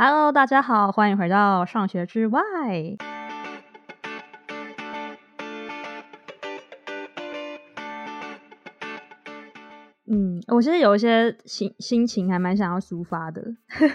Hello，大家好，欢迎回到上学之外。嗯，我其实有一些心心情还蛮想要抒发的，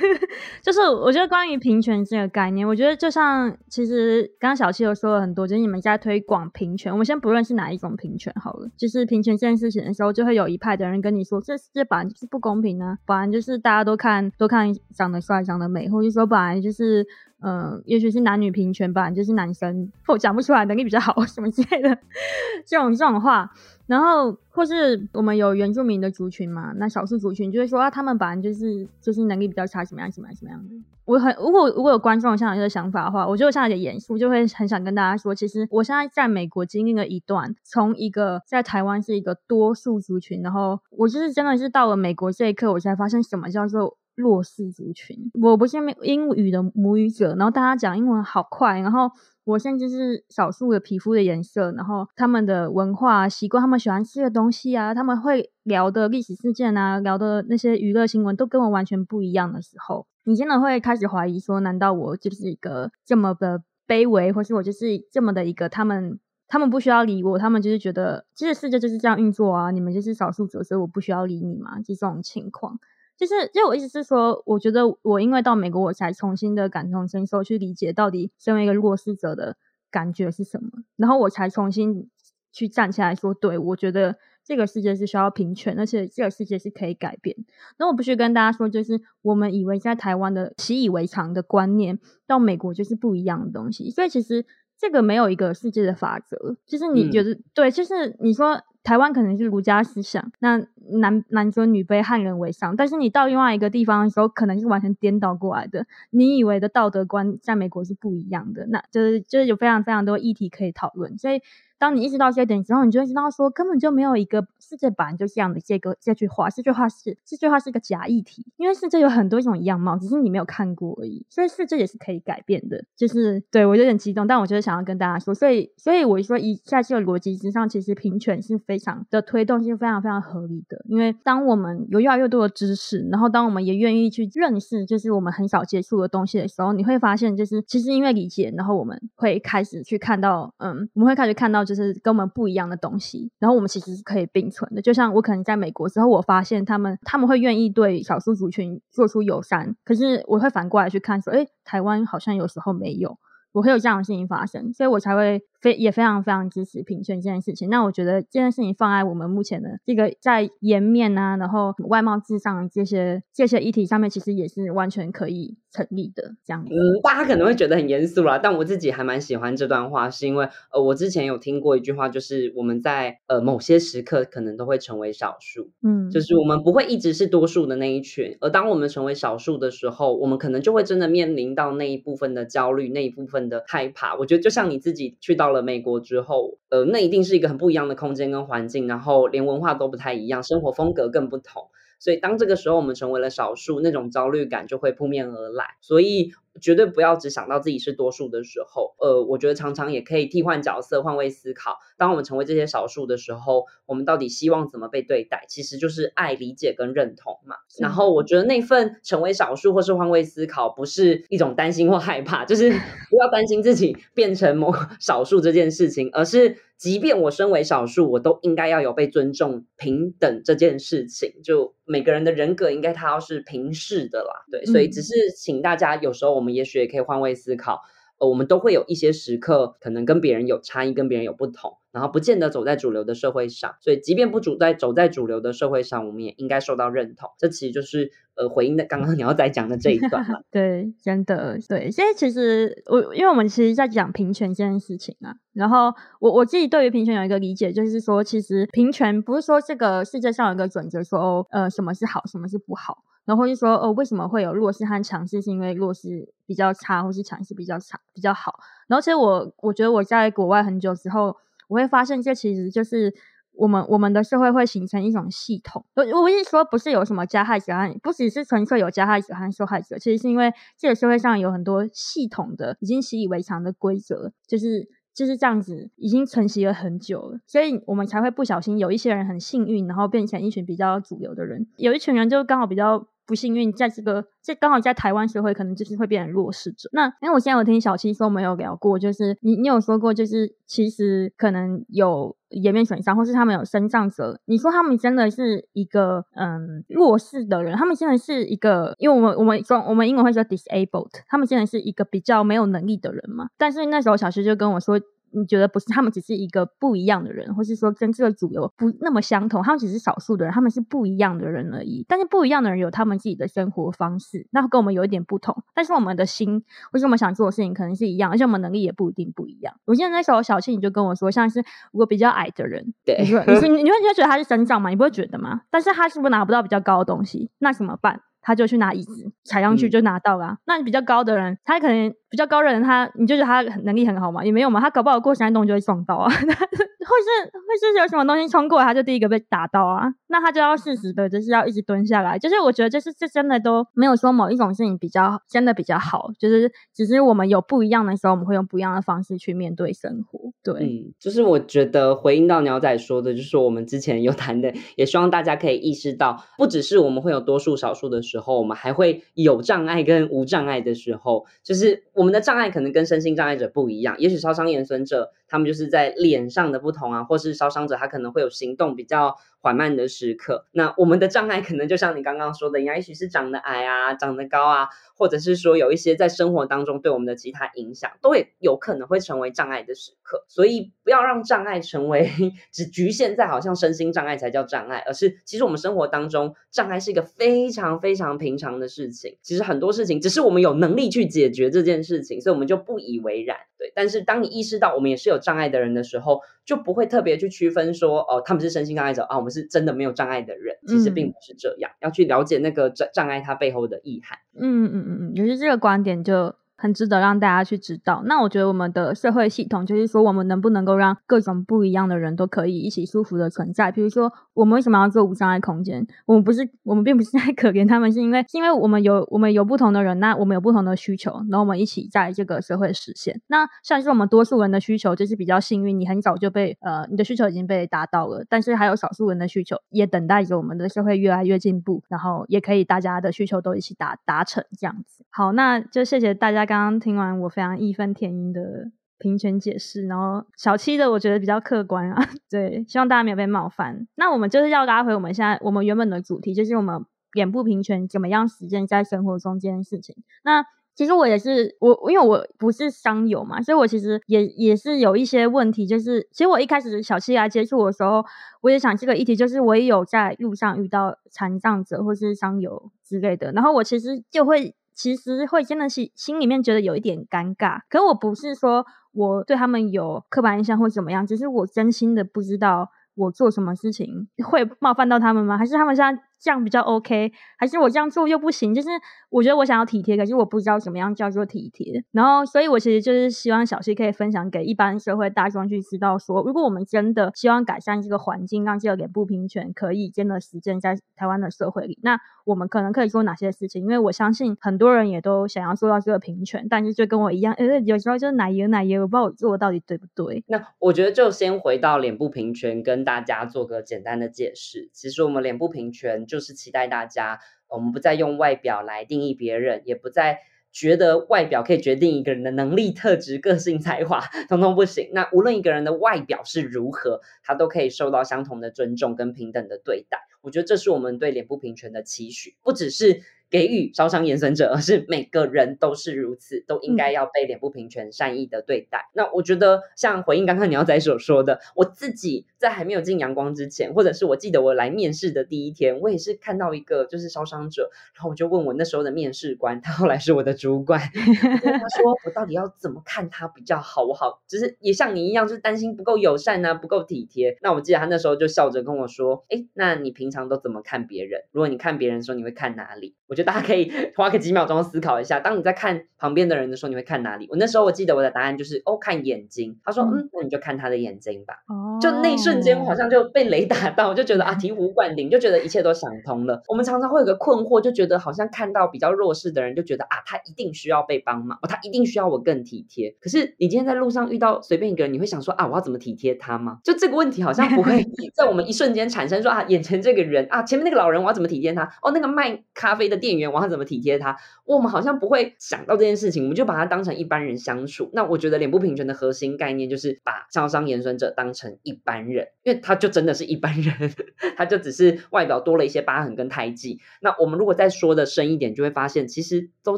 就是我觉得关于平权这个概念，我觉得就像其实刚刚小七有说了很多，就是你们在推广平权，我们先不论是哪一种平权好了，就是平权这件事情的时候，就会有一派的人跟你说，这这本来就是不公平啊，本来就是大家都看都看长得帅、长得美，或者说本来就是。嗯，也许是男女平权吧，就是男生或讲不出来能力比较好 什么之类的 这种这种话，然后或是我们有原住民的族群嘛，那少数族群就会说啊，他们本来就是就是能力比较差，怎么样怎么样什么样的。我很如果如果有观众像有这个想法的话，我就像有点严肃，就会很想跟大家说，其实我现在在美国经历了一段，从一个在台湾是一个多数族群，然后我就是真的是到了美国这一刻，我才发现什么叫做。弱势族群，我不是英语的母语者，然后大家讲英文好快，然后我甚至是少数的皮肤的颜色，然后他们的文化习惯，他们喜欢吃的东西啊，他们会聊的历史事件啊，聊的那些娱乐新闻都跟我完全不一样的时候，你真的会开始怀疑说，难道我就是一个这么的卑微，或是我就是这么的一个他们他们不需要理我，他们就是觉得其实世界就是这样运作啊，你们就是少数者，所以我不需要理你嘛，就这种情况。就是，就我意思是说，我觉得我因为到美国，我才重新的感同身受，去理解到底身为一个弱势者的感觉是什么，然后我才重新去站起来说，对，我觉得这个世界是需要平权，而且这个世界是可以改变。那我必须跟大家说，就是我们以为在台湾的习以为常的观念，到美国就是不一样的东西。所以其实这个没有一个世界的法则，就是你觉得、嗯、对，就是你说。台湾可能是儒家思想，那男男尊女卑，汉人为上。但是你到另外一个地方的时候，可能是完全颠倒过来的。你以为的道德观在美国是不一样的，那就是就是有非常非常多议题可以讨论。所以。当你意识到这一点之后，你就会知道说，根本就没有一个世界版就这样的这个这句话，这句话是这句话是一个假议题，因为世界有很多种样貌，只是你没有看过而已。所以世界也是可以改变的。就是对我有点激动，但我就是想要跟大家说，所以所以我说以在这个逻辑之上，其实平权是非非常的推动，是非常非常合理的。因为当我们有越来越多的知识，然后当我们也愿意去认识，就是我们很少接触的东西的时候，你会发现，就是其实因为理解，然后我们会开始去看到，嗯，我们会开始看到，就是跟我们不一样的东西，然后我们其实是可以并存的。就像我可能在美国之后，我发现他们他们会愿意对少数族群做出友善，可是我会反过来去看说，诶，台湾好像有时候没有，我会有这样的事情发生，所以我才会。非也非常非常支持平权这件事情。那我觉得这件事情放在我们目前的这个在颜面啊，然后外貌至上这些这些议题上面，其实也是完全可以成立的。这样子，嗯，大家可能会觉得很严肃啦，但我自己还蛮喜欢这段话，是因为呃，我之前有听过一句话，就是我们在呃某些时刻可能都会成为少数，嗯，就是我们不会一直是多数的那一群，而当我们成为少数的时候，我们可能就会真的面临到那一部分的焦虑，那一部分的害怕。我觉得就像你自己去到了美国之后，呃，那一定是一个很不一样的空间跟环境，然后连文化都不太一样，生活风格更不同。所以当这个时候我们成为了少数，那种焦虑感就会扑面而来。所以。绝对不要只想到自己是多数的时候，呃，我觉得常常也可以替换角色，换位思考。当我们成为这些少数的时候，我们到底希望怎么被对待？其实就是爱、理解跟认同嘛。然后我觉得那份成为少数或是换位思考，不是一种担心或害怕，就是 不要担心自己变成某少数这件事情，而是即便我身为少数，我都应该要有被尊重、平等这件事情。就每个人的人格应该他要是平视的啦，对。所以只是请大家有时候我。我们也许也可以换位思考，呃，我们都会有一些时刻，可能跟别人有差异，跟别人有不同。然后不见得走在主流的社会上，所以即便不主在走在主流的社会上，我们也应该受到认同。这其实就是呃回应的刚刚你要在讲的这一段了。对，真的对。所以其实我因为我们其实在讲平权这件事情啊，然后我我自己对于平权有一个理解，就是说其实平权不是说这个世界上有一个准则说哦呃什么是好，什么是不好，然后就说哦为什么会有弱势和强势，是因为弱势比较差，或是强势比较差比较好。然后其实我我觉得我在国外很久之后。我会发现，这其实就是我们我们的社会会形成一种系统。我我一说不是有什么加害者和，不只是纯粹有加害者和受害者，其实是因为这个社会上有很多系统的已经习以为常的规则，就是就是这样子，已经承袭了很久了，所以我们才会不小心有一些人很幸运，然后变成一群比较主流的人，有一群人就刚好比较不幸运，在这个这刚好在台湾社会，可能就是会变成弱势者。那因为我现在有听小七说，没有聊过，就是你你有说过，就是其实可能有颜面损伤，或是他们有身障者。你说他们真的是一个嗯弱势的人，他们真的是一个，因为我们我们说我们英文会说 disabled，他们现在是一个比较没有能力的人嘛。但是那时候小七就跟我说。你觉得不是他们只是一个不一样的人，或是说跟这个主流不那么相同，他们只是少数的人，他们是不一样的人而已。但是不一样的人有他们自己的生活方式，那跟我们有一点不同。但是我们的心或是我们想做的事情可能是一样，而且我们能力也不一定不一样。我记得那时候小庆你就跟我说，像是如果比较矮的人，对，你说你你会你会觉得他是身障吗？你不会觉得吗？但是他是不是拿不到比较高的东西？那怎么办？他就去拿椅子踩上去就拿到了，啊。嗯、那你比较高的人，他可能比较高的人，他你就觉得他能力很好嘛？也没有嘛，他搞不好过山洞就会撞到啊，或 是会是有什么东西冲过来，他就第一个被打到啊。那他就要适时的，就是要一直蹲下来。就是我觉得，就是这真的都没有说某一种事情比较真的比较好，就是只是我们有不一样的时候，我们会用不一样的方式去面对生活。对，嗯，就是我觉得回应到鸟仔说的，就是我们之前有谈的，也希望大家可以意识到，不只是我们会有多数少数的时候，我们还会有障碍跟无障碍的时候。就是我们的障碍可能跟身心障碍者不一样，也许烧伤延损者他们就是在脸上的不同啊，或是烧伤者他可能会有行动比较缓慢的时刻。那我们的障碍可能就像你刚刚说的一样，也许是长得矮啊，长得高啊，或者是说有一些在生活当中对我们的其他影响，都会有可能会成为障碍的时刻。所以不要让障碍成为 只局限在好像身心障碍才叫障碍，而是其实我们生活当中障碍是一个非常非常平常的事情。其实很多事情只是我们有能力去解决这件事情，所以我们就不以为然。对，但是当你意识到我们也是有障碍的人的时候，就不会特别去区分说，哦，他们是身心障碍者啊，我们是真的没有障碍的人。其实并不是这样，嗯、要去了解那个障障碍它背后的意涵。嗯嗯嗯嗯，也是这个观点就。很值得让大家去知道。那我觉得我们的社会系统，就是说我们能不能够让各种不一样的人都可以一起舒服的存在。比如说，我们为什么要做无障碍空间？我们不是，我们并不是在 可怜他们，是因为是因为我们有我们有不同的人，那我们有不同的需求，然后我们一起在这个社会实现。那像是我们多数人的需求，就是比较幸运，你很早就被呃你的需求已经被达到了。但是还有少数人的需求也等待着我们的社会越来越进步，然后也可以大家的需求都一起达达成这样子。好，那就谢谢大家。刚刚听完我非常义愤填膺的平权解释，然后小七的我觉得比较客观啊，对，希望大家没有被冒犯。那我们就是要拉回我们现在我们原本的主题，就是我们脸部平权怎么样实践在生活中这件事情。那其实我也是我，因为我不是商友嘛，所以我其实也也是有一些问题。就是其实我一开始小七来接触我的时候，我也想这个议题，就是我也有在路上遇到残障者或是商友之类的，然后我其实就会。其实会真的是心里面觉得有一点尴尬，可我不是说我对他们有刻板印象或怎么样，只是我真心的不知道我做什么事情会冒犯到他们吗？还是他们现在？这样比较 OK，还是我这样做又不行？就是我觉得我想要体贴，可是我不知道怎么样叫做体贴。然后，所以我其实就是希望小溪可以分享给一般社会大众去知道说，如果我们真的希望改善这个环境，让这个脸部平权可以真的实践在台湾的社会里，那我们可能可以做哪些事情？因为我相信很多人也都想要做到这个平权，但是就跟我一样，呃，有时候就是奶油奶油，我不知道我做的到底对不对。那我觉得就先回到脸部平权，跟大家做个简单的解释。其实我们脸部平权。就是期待大家，我们不再用外表来定义别人，也不再觉得外表可以决定一个人的能力、特质、个性、才华，通通不行。那无论一个人的外表是如何，他都可以受到相同的尊重跟平等的对待。我觉得这是我们对脸部平权的期许，不只是。给予烧伤延伸者，而是每个人都是如此，都应该要被脸部平权善意的对待。嗯、那我觉得，像回应刚刚鸟仔所说的，我自己在还没有进阳光之前，或者是我记得我来面试的第一天，我也是看到一个就是烧伤者，然后我就问我那时候的面试官，他后来是我的主管，他说我到底要怎么看他比较好我好？就是也像你一样，就是担心不够友善啊，不够体贴。那我记得他那时候就笑着跟我说，哎，那你平常都怎么看别人？如果你看别人的时候，你会看哪里？我觉觉得大家可以 花个几秒钟思考一下，当你在看旁边的人的时候，你会看哪里？我那时候我记得我的答案就是哦，看眼睛。他说嗯，那你就看他的眼睛吧。哦，就那一瞬间，我好像就被雷打到，就觉得啊，醍醐灌顶，就觉得一切都想通了。我们常常会有个困惑，就觉得好像看到比较弱势的人，就觉得啊，他一定需要被帮忙，哦，他一定需要我更体贴。可是你今天在路上遇到随便一个人，你会想说啊，我要怎么体贴他吗？就这个问题好像不会 在我们一瞬间产生说啊，眼前这个人啊，前面那个老人我要怎么体贴他？哦，那个卖咖啡的店员我要怎么体贴他？我们好像不会想到这件事情，我们就把他当成一般人相处。那我觉得脸部平权的核心概念就是把烧伤延伸者当成一般人，因为他就真的是一般人，他就只是外表多了一些疤痕跟胎记。那我们如果再说的深一点，就会发现其实周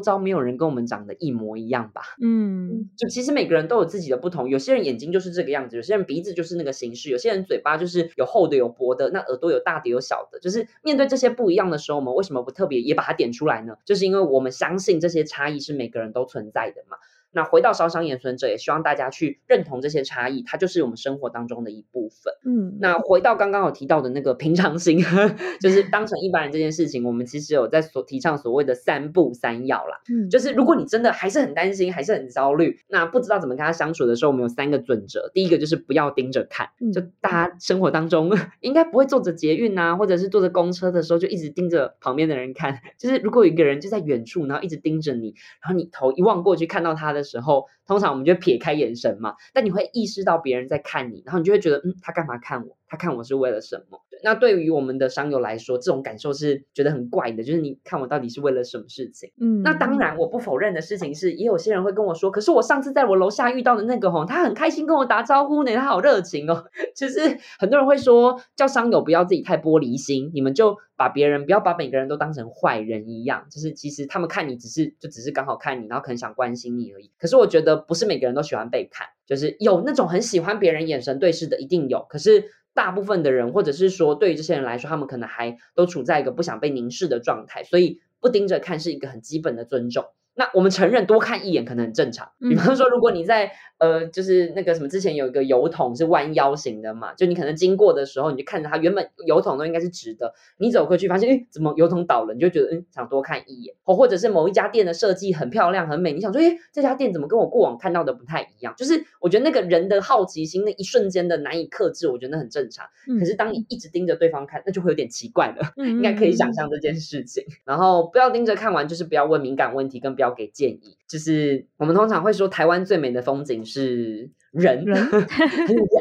遭没有人跟我们长得一模一样吧？嗯，就其实每个人都有自己的不同，有些人眼睛就是这个样子，有些人鼻子就是那个形式，有些人嘴巴就是有厚的有薄的，那耳朵有大的有小的，就是面对这些不一样的时候，我们为什么不特别也把它点出来呢？就是因为我们相信这些差异是每个人都存在的嘛。那回到烧伤延伸者，也希望大家去认同这些差异，它就是我们生活当中的一部分。嗯，那回到刚刚有提到的那个平常心，就是当成一般人这件事情，我们其实有在所提倡所谓的三不三要啦。嗯，就是如果你真的还是很担心，还是很焦虑，那不知道怎么跟他相处的时候，我们有三个准则。第一个就是不要盯着看，就大家生活当中 应该不会坐着捷运啊，或者是坐着公车的时候就一直盯着旁边的人看。就是如果有一个人就在远处，然后一直盯着你，然后你头一望过去看到他的时候，通常我们就撇开眼神嘛，但你会意识到别人在看你，然后你就会觉得，嗯，他干嘛看我？他看我是为了什么？那对于我们的商友来说，这种感受是觉得很怪的，就是你看我到底是为了什么事情？嗯，那当然，我不否认的事情是，也有些人会跟我说，可是我上次在我楼下遇到的那个吼，他很开心跟我打招呼呢，他好热情哦。其 实很多人会说，叫商友不要自己太玻璃心，你们就把别人不要把每个人都当成坏人一样，就是其实他们看你只是就只是刚好看你，然后可能想关心你而已。可是我觉得不是每个人都喜欢被看，就是有那种很喜欢别人眼神对视的，一定有，可是。大部分的人，或者是说，对于这些人来说，他们可能还都处在一个不想被凝视的状态，所以不盯着看是一个很基本的尊重。那我们承认多看一眼可能很正常，比方说，如果你在。呃，就是那个什么，之前有一个油桶是弯腰型的嘛，就你可能经过的时候，你就看着它，原本油桶都应该是直的，你走过去发现，哎，怎么油桶倒了？你就觉得，嗯，想多看一眼，或或者是某一家店的设计很漂亮很美，你想说，哎，这家店怎么跟我过往看到的不太一样？就是我觉得那个人的好奇心，那一瞬间的难以克制，我觉得那很正常。嗯、可是当你一直盯着对方看，那就会有点奇怪了，嗯、应该可以想象这件事情。嗯、然后不要盯着看完，就是不要问敏感问题，跟不要给建议。就是我们通常会说，台湾最美的风景是。人，人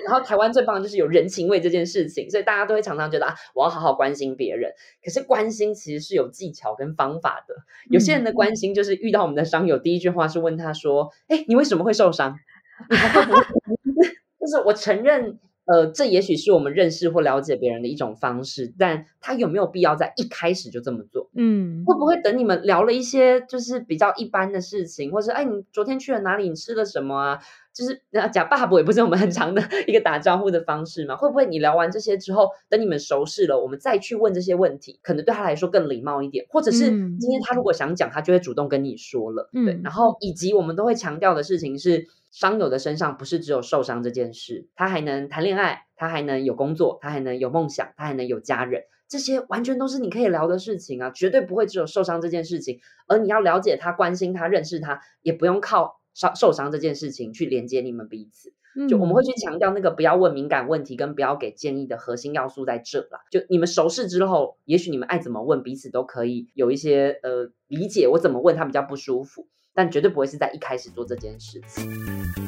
然后台湾最棒的就是有人情味这件事情，所以大家都会常常觉得啊，我要好好关心别人。可是关心其实是有技巧跟方法的。有些人的关心就是遇到我们的伤友，第一句话是问他说：“哎，你为什么会受伤？” 就是我承认，呃，这也许是我们认识或了解别人的一种方式，但他有没有必要在一开始就这么做？嗯，会不会等你们聊了一些就是比较一般的事情，或是哎，你昨天去了哪里？你吃了什么啊？就是假爸爸也不是我们很常的一个打招呼的方式嘛？会不会你聊完这些之后，等你们熟识了，我们再去问这些问题，可能对他来说更礼貌一点？或者是今天他如果想讲，他就会主动跟你说了。嗯、对，然后以及我们都会强调的事情是，伤友的身上不是只有受伤这件事，他还能谈恋爱，他还能有工作，他还能有梦想，他还能有家人，这些完全都是你可以聊的事情啊，绝对不会只有受伤这件事情。而你要了解他、关心他、认识他，也不用靠。伤受伤这件事情去连接你们彼此，就我们会去强调那个不要问敏感问题跟不要给建议的核心要素在这啦。就你们熟识之后，也许你们爱怎么问彼此都可以有一些呃理解，我怎么问他比较不舒服，但绝对不会是在一开始做这件事情。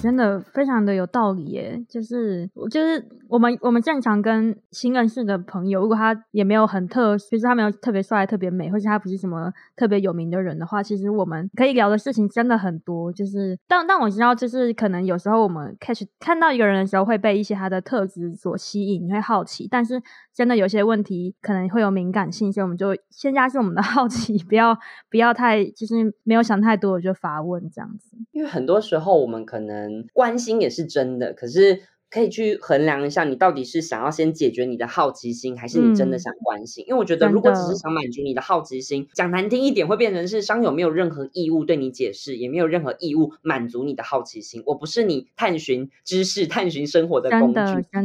真的非常的有道理耶，就是我就是我们我们正常跟新认识的朋友，如果他也没有很特，就是他没有特别帅、特别美，或者他不是什么特别有名的人的话，其实我们可以聊的事情真的很多。就是但但我知道，就是可能有时候我们 catch 看到一个人的时候，会被一些他的特质所吸引，你会好奇。但是真的有些问题可能会有敏感性，所以我们就先加深我们的 好奇，不要不要太就是没有想太多就发问这样子。因为很多时候我们可能。关心也是真的，可是可以去衡量一下，你到底是想要先解决你的好奇心，还是你真的想关心？嗯、因为我觉得，如果只是想满足你的好奇心，讲难听一点，会变成是商友没有任何义务对你解释，也没有任何义务满足你的好奇心。我不是你探寻知识、探寻生活的工具，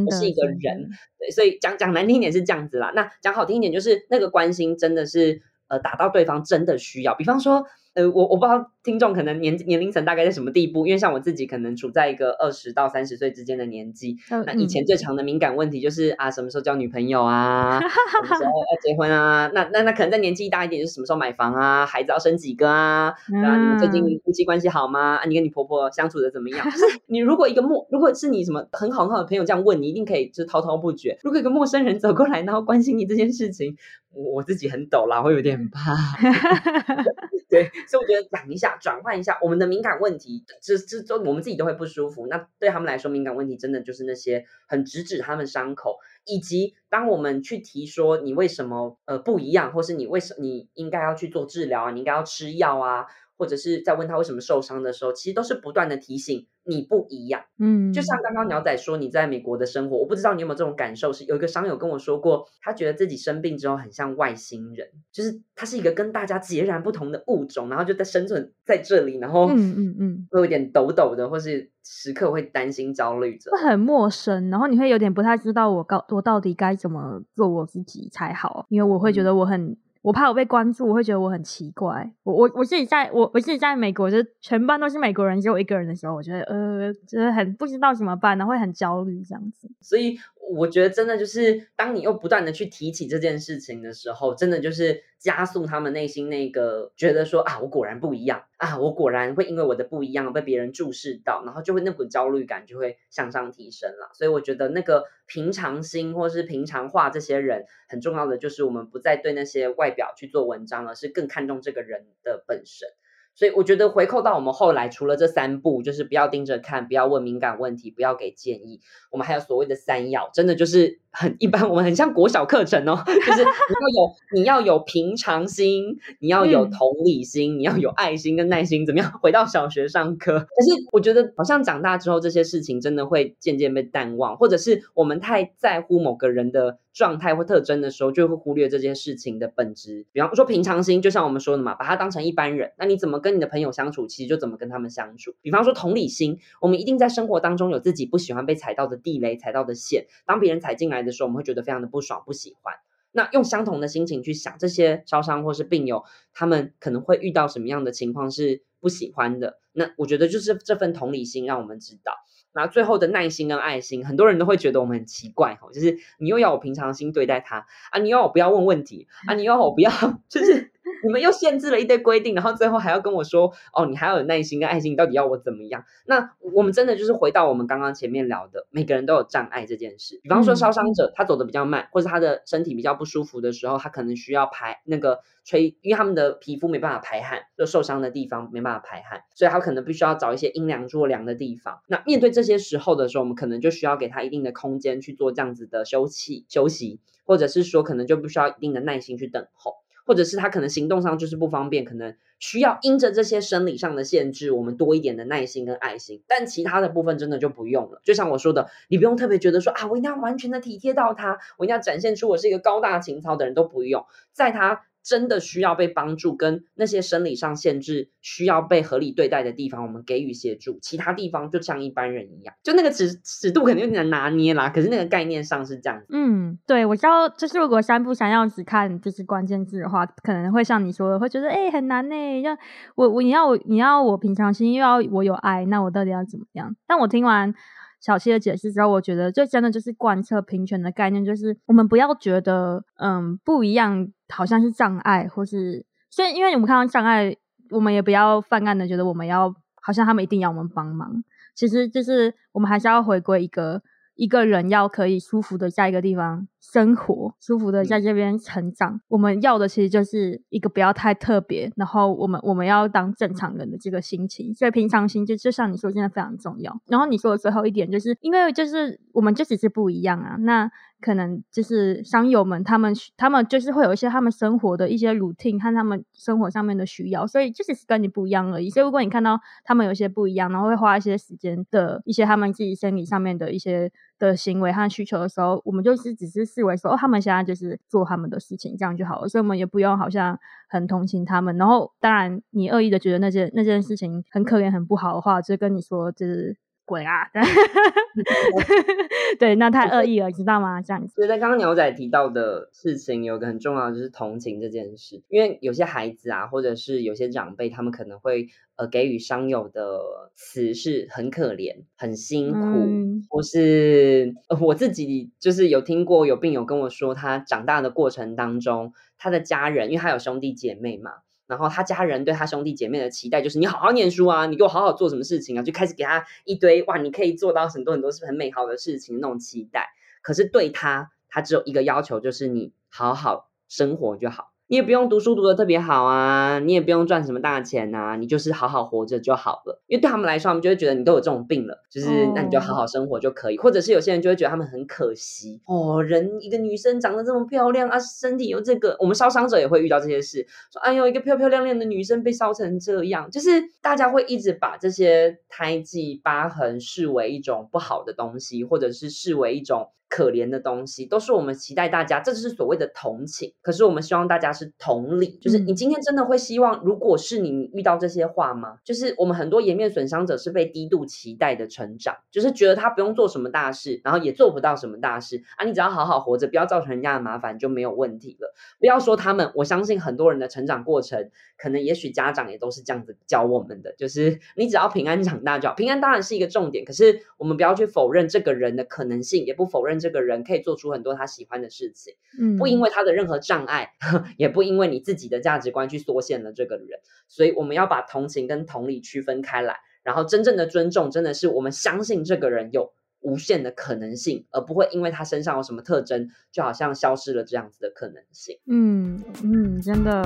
我是一个人。对，所以讲讲难听一点是这样子啦。那讲好听一点，就是那个关心真的是呃，打到对方真的需要。比方说。呃，我我不知道听众可能年年龄层大概在什么地步，因为像我自己可能处在一个二十到三十岁之间的年纪。嗯、那以前最常的敏感问题就是啊，什么时候交女朋友啊？什么时候要结婚啊？那那那可能在年纪大一点，就是什么时候买房啊？孩子要生几个啊？对啊，你们最近夫妻关系好吗？啊，你跟你婆婆相处的怎么样？就是你如果一个陌，如果是你什么很好很好的朋友这样问你，一定可以就是滔滔不绝。如果一个陌生人走过来，然后关心你这件事情，我我自己很抖啦，会有点怕。对，所以我觉得讲一下，转换一下我们的敏感问题，这这都我们自己都会不舒服。那对他们来说，敏感问题真的就是那些很直指他们伤口，以及当我们去提说你为什么呃不一样，或是你为什你应该要去做治疗啊，你应该要吃药啊。或者是在问他为什么受伤的时候，其实都是不断的提醒你不一样。嗯，就像刚刚鸟仔说你在美国的生活，我不知道你有没有这种感受。是有一个商友跟我说过，他觉得自己生病之后很像外星人，就是他是一个跟大家截然不同的物种，然后就在生存在这里，然后嗯嗯嗯，会有点抖抖的，或是时刻会担心焦虑着，会很陌生，然后你会有点不太知道我告我到底该怎么做我自己才好，因为我会觉得我很。我怕我被关注，我会觉得我很奇怪。我我我自己在我我自己在美国，就是全班都是美国人，只有我一个人的时候，我觉得呃，就是很不知道怎么办，然后会很焦虑这样子。所以。我觉得真的就是，当你又不断的去提起这件事情的时候，真的就是加速他们内心那个觉得说啊，我果然不一样啊，我果然会因为我的不一样被别人注视到，然后就会那股焦虑感就会向上提升了。所以我觉得那个平常心或是平常化，这些人很重要的就是我们不再对那些外表去做文章，而是更看重这个人的本身。所以我觉得回扣到我们后来，除了这三步，就是不要盯着看，不要问敏感问题，不要给建议，我们还有所谓的三要，真的就是。很一般，我们很像国小课程哦，就是你要有你要有平常心，你要有同理心，嗯、你要有爱心跟耐心，怎么样？回到小学上课，可是我觉得好像长大之后，这些事情真的会渐渐被淡忘，或者是我们太在乎某个人的状态或特征的时候，就会忽略这件事情的本质。比方说平常心，就像我们说的嘛，把他当成一般人，那你怎么跟你的朋友相处，其实就怎么跟他们相处。比方说同理心，我们一定在生活当中有自己不喜欢被踩到的地雷、踩到的线，当别人踩进来的时候，我们会觉得非常的不爽、不喜欢。那用相同的心情去想，这些烧伤或是病友，他们可能会遇到什么样的情况是不喜欢的。那我觉得就是这份同理心，让我们知道。那最后的耐心跟爱心，很多人都会觉得我们很奇怪哦，就是你又要我平常心对待他啊，你要我不要问问题啊，你要我不要 就是。你们又限制了一堆规定，然后最后还要跟我说，哦，你还要有耐心跟爱心，你到底要我怎么样？那我们真的就是回到我们刚刚前面聊的，每个人都有障碍这件事。比方说烧伤者，他走的比较慢，或者他的身体比较不舒服的时候，他可能需要排那个吹，因为他们的皮肤没办法排汗，就受伤的地方没办法排汗，所以他可能必须要找一些阴凉弱凉的地方。那面对这些时候的时候，我们可能就需要给他一定的空间去做这样子的休憩休息，或者是说可能就不需要一定的耐心去等候。或者是他可能行动上就是不方便，可能需要因着这些生理上的限制，我们多一点的耐心跟爱心。但其他的部分真的就不用了。就像我说的，你不用特别觉得说啊，我一定要完全的体贴到他，我一定要展现出我是一个高大情操的人，都不用。在他。真的需要被帮助，跟那些生理上限制需要被合理对待的地方，我们给予协助。其他地方就像一般人一样，就那个尺尺度肯定有点难拿捏啦。可是那个概念上是这样。嗯，对，我知道，就是如果三不想要只看就是关键字的话，可能会像你说的，会觉得哎、很难呢、要我我你要我你要我平常心，又要我有爱，那我到底要怎么样？但我听完。小七的解释之后，我觉得这真的就是贯彻平权的概念，就是我们不要觉得，嗯，不一样好像是障碍，或是所以，因为我们看到障碍，我们也不要泛滥的觉得我们要好像他们一定要我们帮忙。其实就是我们还是要回归一个一个人要可以舒服的在一个地方生活，舒服的在这边成长。嗯、我们要的其实就是一个不要太特别，然后我们我们要当正常人的这个心情。所以平常心就就像你说，真的非常重要。然后你说的最后一点，就是因为就是我们就只是不一样啊，那。可能就是商友们，他们他们就是会有一些他们生活的一些 routine 和他们生活上面的需要，所以就只是跟你不一样而已。所以如果你看到他们有一些不一样，然后会花一些时间的一些他们自己生理上面的一些的行为和需求的时候，我们就是只是视为说，哦，他们现在就是做他们的事情，这样就好了。所以我们也不用好像很同情他们。然后当然你恶意的觉得那件那件事情很可怜很不好的话，就跟你说就是。鬼啊！对，那太恶意了，知道吗？这样子。所以在刚刚牛仔提到的事情，有个很重要的就是同情这件事，因为有些孩子啊，或者是有些长辈，他们可能会呃给予伤友的词是很可怜、很辛苦，嗯、或是、呃、我自己就是有听过有病友跟我说，他长大的过程当中，他的家人，因为他有兄弟姐妹嘛。然后他家人对他兄弟姐妹的期待就是你好好念书啊，你给我好好做什么事情啊，就开始给他一堆哇，你可以做到很多很多是很美好的事情那种期待。可是对他，他只有一个要求，就是你好好生活就好。你也不用读书读得特别好啊，你也不用赚什么大钱啊，你就是好好活着就好了。因为对他们来说，他们就会觉得你都有这种病了，就是那你就好好生活就可以。或者是有些人就会觉得他们很可惜哦，人一个女生长得这么漂亮啊，身体有这个，我们烧伤者也会遇到这些事，说哎呦，一个漂漂亮亮的女生被烧成这样，就是大家会一直把这些胎记疤痕视为一种不好的东西，或者是视为一种。可怜的东西都是我们期待大家，这就是所谓的同情。可是我们希望大家是同理，就是你今天真的会希望，如果是你，你遇到这些话吗？就是我们很多颜面损伤者是被低度期待的成长，就是觉得他不用做什么大事，然后也做不到什么大事啊，你只要好好活着，不要造成人家的麻烦就没有问题了。不要说他们，我相信很多人的成长过程，可能也许家长也都是这样子教我们的，就是你只要平安长大就好。平安当然是一个重点，可是我们不要去否认这个人的可能性，也不否认。这个人可以做出很多他喜欢的事情，嗯，不因为他的任何障碍，也不因为你自己的价值观去缩限了这个人，所以我们要把同情跟同理区分开来，然后真正的尊重，真的是我们相信这个人有无限的可能性，而不会因为他身上有什么特征，就好像消失了这样子的可能性。嗯嗯，真的。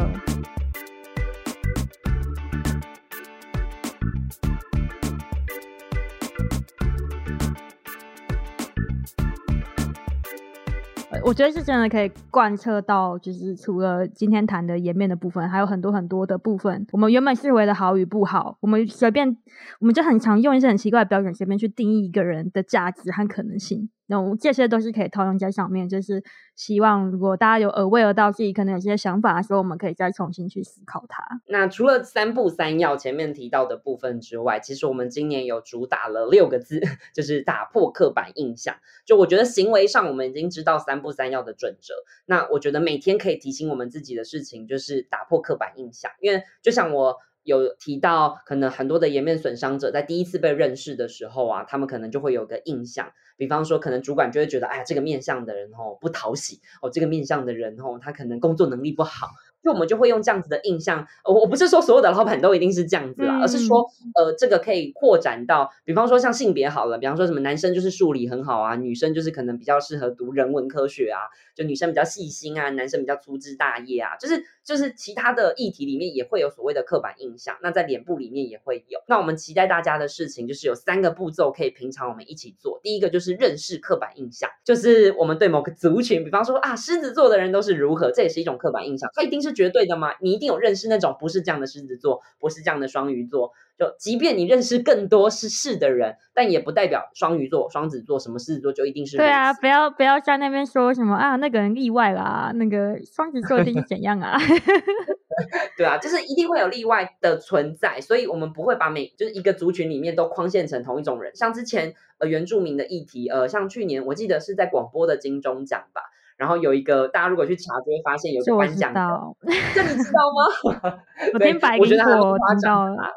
我觉得是真的可以贯彻到，就是除了今天谈的颜面的部分，还有很多很多的部分。我们原本视为的好与不好，我们随便，我们就很常用一些很奇怪的标准，随便去定义一个人的价值和可能性。那我这些都是可以套用在上面，就是希望如果大家有耳闻到自己可能有些想法的时候，我们可以再重新去思考它。那除了三不三要前面提到的部分之外，其实我们今年有主打了六个字，就是打破刻板印象。就我觉得行为上我们已经知道三不三要的准则，那我觉得每天可以提醒我们自己的事情就是打破刻板印象，因为就像我。有提到，可能很多的颜面损伤者在第一次被认识的时候啊，他们可能就会有个印象，比方说，可能主管就会觉得，哎呀，这个面相的人哦不讨喜哦，这个面相的人哦，他可能工作能力不好。就我们就会用这样子的印象，我我不是说所有的老板都一定是这样子啦，嗯、而是说，呃，这个可以扩展到，比方说像性别好了，比方说什么男生就是数理很好啊，女生就是可能比较适合读人文科学啊，就女生比较细心啊，男生比较粗枝大叶啊，就是就是其他的议题里面也会有所谓的刻板印象，那在脸部里面也会有。那我们期待大家的事情就是有三个步骤可以平常我们一起做，第一个就是认识刻板印象，就是我们对某个族群，比方说啊，狮子座的人都是如何，这也是一种刻板印象，它一定是。是绝对的吗？你一定有认识那种不是这样的狮子座，不是这样的双鱼座。就即便你认识更多是是的人，但也不代表双鱼座、双子座、什么狮子座就一定是。对啊，不要不要在那边说什么啊，那个人例外啦，那个双子座一定是怎样啊？对啊，就是一定会有例外的存在，所以我们不会把每就是一个族群里面都框限成同一种人。像之前呃原住民的议题，呃，像去年我记得是在广播的金钟奖吧。然后有一个，大家如果去查，就会发现有个颁奖的，这你知道吗？我听白我觉得很夸张啊。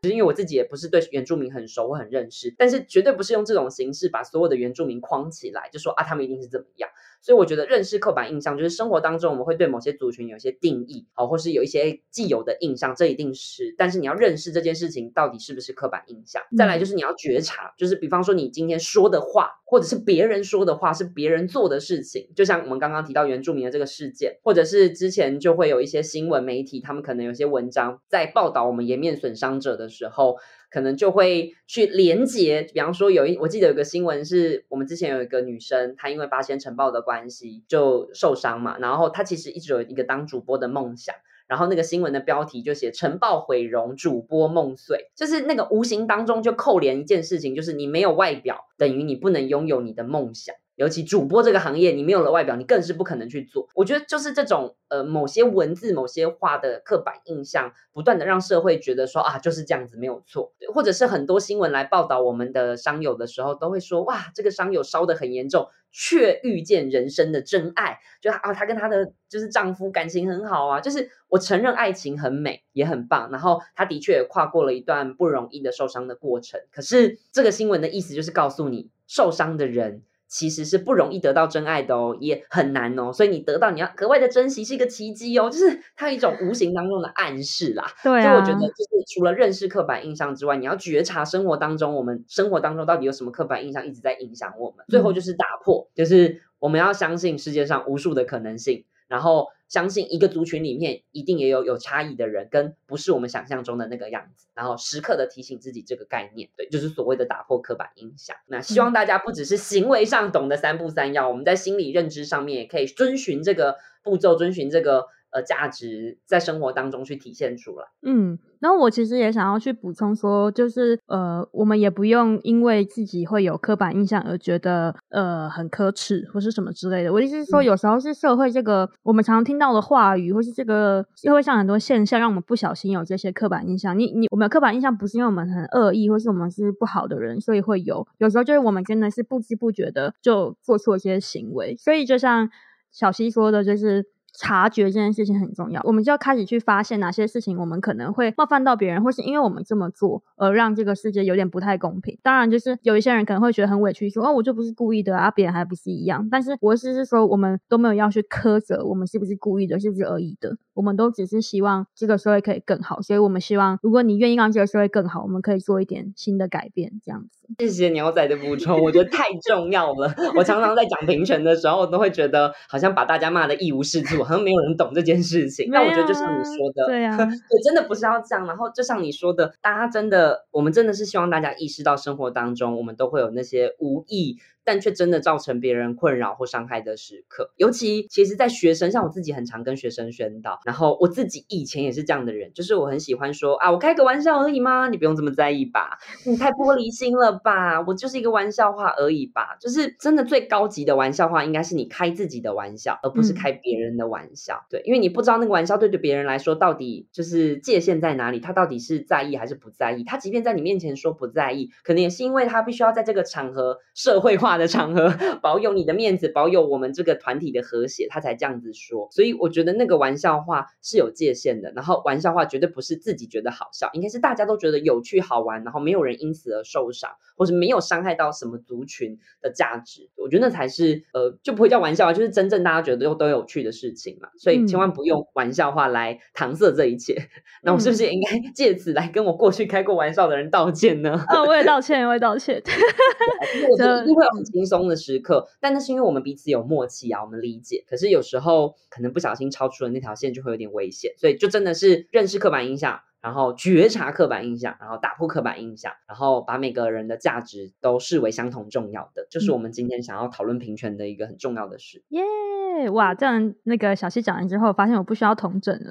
其实因为我自己也不是对原住民很熟，我很认识，但是绝对不是用这种形式把所有的原住民框起来，就说啊，他们一定是怎么样。所以我觉得认识刻板印象，就是生活当中我们会对某些族群有一些定义，好，或是有一些既有的印象，这一定是。但是你要认识这件事情到底是不是刻板印象。再来就是你要觉察，就是比方说你今天说的话或者是别人说的话，是别人做的事情。就像我们刚刚提到原住民的这个事件，或者是之前就会有一些新闻媒体，他们可能有些文章在报道我们颜面损伤者的时候，可能就会去连接。比方说，有一我记得有个新闻是我们之前有一个女生，她因为八仙尘爆的关系就受伤嘛，然后她其实一直有一个当主播的梦想。然后那个新闻的标题就写“尘爆毁容，主播梦碎”，就是那个无形当中就扣连一件事情，就是你没有外表，等于你不能拥有你的梦想。尤其主播这个行业，你没有了外表，你更是不可能去做。我觉得就是这种呃某些文字、某些话的刻板印象，不断的让社会觉得说啊就是这样子没有错，或者是很多新闻来报道我们的伤友的时候，都会说哇这个伤友烧得很严重，却遇见人生的真爱，就啊她跟她的就是丈夫感情很好啊，就是我承认爱情很美也很棒，然后她的确也跨过了一段不容易的受伤的过程。可是这个新闻的意思就是告诉你，受伤的人。其实是不容易得到真爱的哦，也很难哦，所以你得到你要格外的珍惜，是一个奇迹哦，就是它有一种无形当中的暗示啦。对啊，所以我觉得就是除了认识刻板印象之外，你要觉察生活当中我们生活当中到底有什么刻板印象一直在影响我们。最后就是打破，就是我们要相信世界上无数的可能性，然后。相信一个族群里面一定也有有差异的人，跟不是我们想象中的那个样子，然后时刻的提醒自己这个概念，对，就是所谓的打破刻板印象。那希望大家不只是行为上懂得三不三要，我们在心理认知上面也可以遵循这个步骤，遵循这个。呃，价值在生活当中去体现出来。嗯，然后我其实也想要去补充说，就是呃，我们也不用因为自己会有刻板印象而觉得呃很可耻或是什么之类的。我的意思是说，有时候是社会这个、嗯、我们常常听到的话语，或是这个社会上很多现象，让我们不小心有这些刻板印象。你你，我们有刻板印象不是因为我们很恶意，或是我们是不好的人，所以会有。有时候就是我们真的是不知不觉的就做错一些行为。所以就像小溪说的，就是。察觉这件事情很重要，我们就要开始去发现哪些事情我们可能会冒犯到别人，或是因为我们这么做而让这个世界有点不太公平。当然，就是有一些人可能会觉得很委屈，说：“哦，我就不是故意的啊，别人还不是一样。”但是我是是说，我们都没有要去苛责我们是不是故意的，是不是恶意的。我们都只是希望这个社会可以更好，所以我们希望，如果你愿意让这个社会更好，我们可以做一点新的改变，这样子。谢谢鸟仔的补充，我觉得太重要了。我常常在讲平权的时候，我都会觉得好像把大家骂得一无是处，好像没有人懂这件事情。但我觉得就像你说的，对呀、啊，对，真的不是要这样。然后就像你说的，大家真的，我们真的是希望大家意识到生活当中，我们都会有那些无意。但却真的造成别人困扰或伤害的时刻，尤其其实，在学生，像我自己很常跟学生宣导，然后我自己以前也是这样的人，就是我很喜欢说啊，我开个玩笑而已嘛，你不用这么在意吧，你太玻璃心了吧，我就是一个玩笑话而已吧，就是真的最高级的玩笑话，应该是你开自己的玩笑，而不是开别人的玩笑，嗯、对，因为你不知道那个玩笑对对别人来说到底就是界限在哪里，他到底是在意还是不在意，他即便在你面前说不在意，可能也是因为他必须要在这个场合社会化。的场合，保有你的面子，保有我们这个团体的和谐，他才这样子说。所以我觉得那个玩笑话是有界限的。然后玩笑话绝对不是自己觉得好笑，应该是大家都觉得有趣好玩，然后没有人因此而受伤，或是没有伤害到什么族群的价值。我觉得那才是呃，就不会叫玩笑话，就是真正大家觉得都都有趣的事情嘛。所以千万不用玩笑话来搪塞这一切。嗯、那我是不是也应该 借此来跟我过去开过玩笑的人道歉呢？哦，我也道歉，我也道歉。我觉得一定会有。轻松的时刻，但那是因为我们彼此有默契啊，我们理解。可是有时候可能不小心超出了那条线，就会有点危险。所以就真的是认识刻板印象，然后觉察刻板印象，然后打破刻板印象，然后把每个人的价值都视为相同重要的，就是我们今天想要讨论平权的一个很重要的事。耶、yeah!，哇，这样那个小溪讲完之后，发现我不需要同诊了。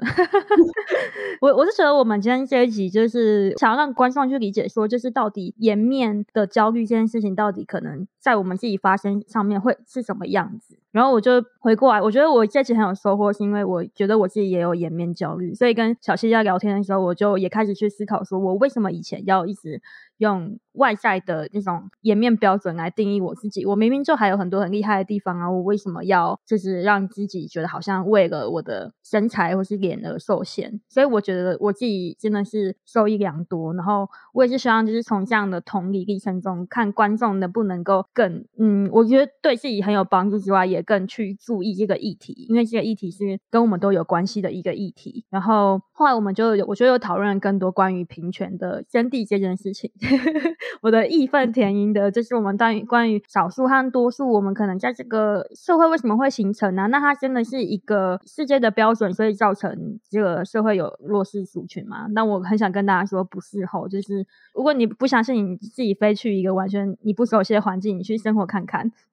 我我是觉得我们今天这一集就是想要让观众去理解，说就是到底颜面的焦虑这件事情，到底可能在我们自己发生上面会是什么样子。然后我就回过来，我觉得我这次很有收获，是因为我觉得我自己也有颜面焦虑，所以跟小溪在聊天的时候，我就也开始去思考，说我为什么以前要一直用外在的那种颜面标准来定义我自己？我明明就还有很多很厉害的地方啊，我为什么要就是让自己觉得好像为了我的身材或是脸而受限？所以我觉得我自己真的是受益良多。然后我也是希望就是从这样的同理历程中，看观众能不能够更嗯，我觉得对自己很有帮助之外，也更去注意这个议题，因为这个议题是跟我们都有关系的一个议题。然后后来我们就，我觉得有讨论更多关于平权的真谛这件事情。我的义愤填膺的，就是我们关于关于少数和多数，我们可能在这个社会为什么会形成呢？那它真的是一个世界的标准，所以造成这个社会有弱势族群吗？那我很想跟大家说，不是吼，就是如果你不相信，你自己飞去一个完全你不熟悉的环境，你去生活看看。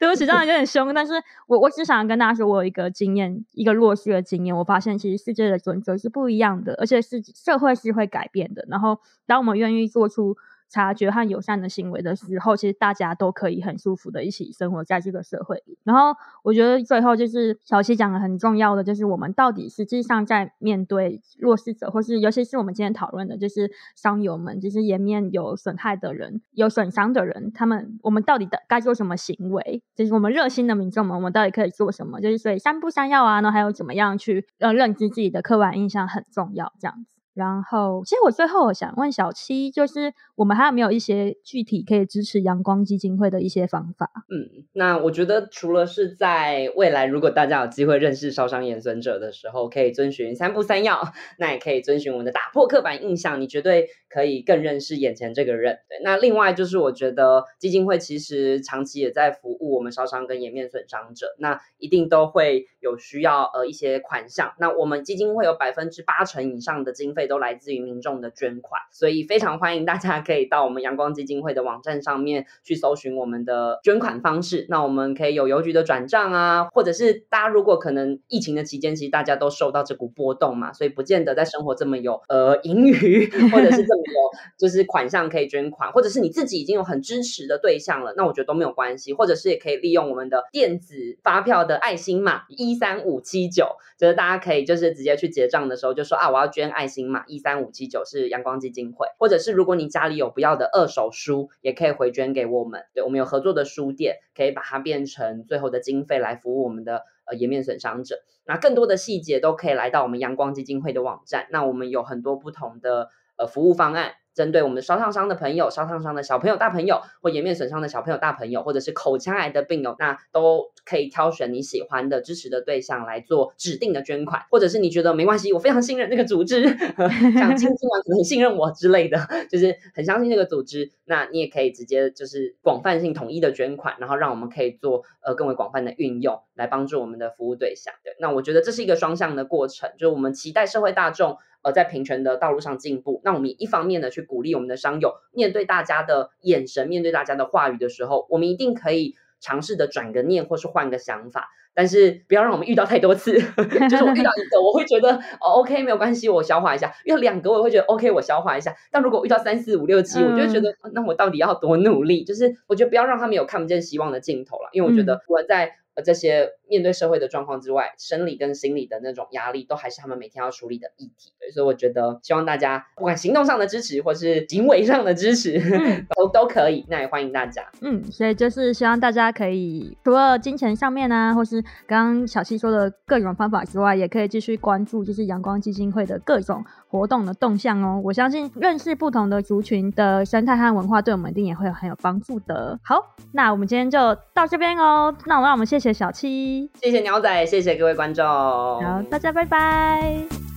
对不起，这样有点凶，但是我我只想跟大家说，我有一个经验，一个弱势的经验，我发现其实世界的准则是不一样的，而且是社会是会改变的。然后，当我们愿意做出。察觉和友善的行为的时候，其实大家都可以很舒服的一起生活在这个社会里。然后我觉得最后就是小七讲的很重要的，就是我们到底实际上在面对弱势者，或是尤其是我们今天讨论的，就是伤友们，就是颜面有损害的人、有损伤的人，他们我们到底的该做什么行为？就是我们热心的民众们，我们到底可以做什么？就是所以三不三要啊，那还有怎么样去呃认知自己的刻板印象很重要，这样子。然后，其实我最后我想问小七，就是我们还有没有一些具体可以支持阳光基金会的一些方法？嗯，那我觉得除了是在未来，如果大家有机会认识烧伤颜损者的时候，可以遵循三不三要，那也可以遵循我们的打破刻板印象，你绝对可以更认识眼前这个人。对，那另外就是我觉得基金会其实长期也在服务我们烧伤跟颜面损伤者，那一定都会有需要呃一些款项，那我们基金会有百分之八成以上的经费。都来自于民众的捐款，所以非常欢迎大家可以到我们阳光基金会的网站上面去搜寻我们的捐款方式。那我们可以有邮局的转账啊，或者是大家如果可能疫情的期间，其实大家都受到这股波动嘛，所以不见得在生活这么有呃盈余，或者是这么有就是款项可以捐款，或者是你自己已经有很支持的对象了，那我觉得都没有关系，或者是也可以利用我们的电子发票的爱心码一三五七九，就是大家可以就是直接去结账的时候就说啊，我要捐爱心码。一三五七九是阳光基金会，或者是如果你家里有不要的二手书，也可以回捐给我们。对，我们有合作的书店，可以把它变成最后的经费来服务我们的呃颜面损伤者。那更多的细节都可以来到我们阳光基金会的网站。那我们有很多不同的呃服务方案。针对我们烧烫伤的朋友、烧烫伤的小朋友、大朋友，或颜面损伤的小朋友、大朋友，或者是口腔癌的病友，那都可以挑选你喜欢的支持的对象来做指定的捐款，或者是你觉得没关系，我非常信任那个组织，像金金丸可能很信任我之类的，就是很相信那个组织，那你也可以直接就是广泛性统一的捐款，然后让我们可以做呃更为广泛的运用，来帮助我们的服务对象。对，那我觉得这是一个双向的过程，就是我们期待社会大众。呃，在平权的道路上进步，那我们一方面呢，去鼓励我们的商友，面对大家的眼神，面对大家的话语的时候，我们一定可以尝试的转个念，或是换个想法，但是不要让我们遇到太多次。就是我遇到一个，我会觉得哦，OK，没有关系，我消化一下；遇到两个，我会觉得 OK，我消化一下。但如果遇到三四五六七，我就觉得，嗯，那我到底要多努力？就是我觉得不要让他们有看不见希望的尽头了，因为我觉得我在。而这些面对社会的状况之外，生理跟心理的那种压力，都还是他们每天要处理的议题。所以我觉得，希望大家不管行动上的支持，或是行为上的支持，嗯、都都可以。那也欢迎大家。嗯，所以就是希望大家可以除了金钱上面啊，或是刚刚小七说的各种方法之外，也可以继续关注，就是阳光基金会的各种活动的动向哦。我相信认识不同的族群的生态和文化，对我们一定也会有很有帮助的。好，那我们今天就到这边哦。那我让我们谢谢小七，谢谢鸟仔，谢谢各位观众，好，大家拜拜。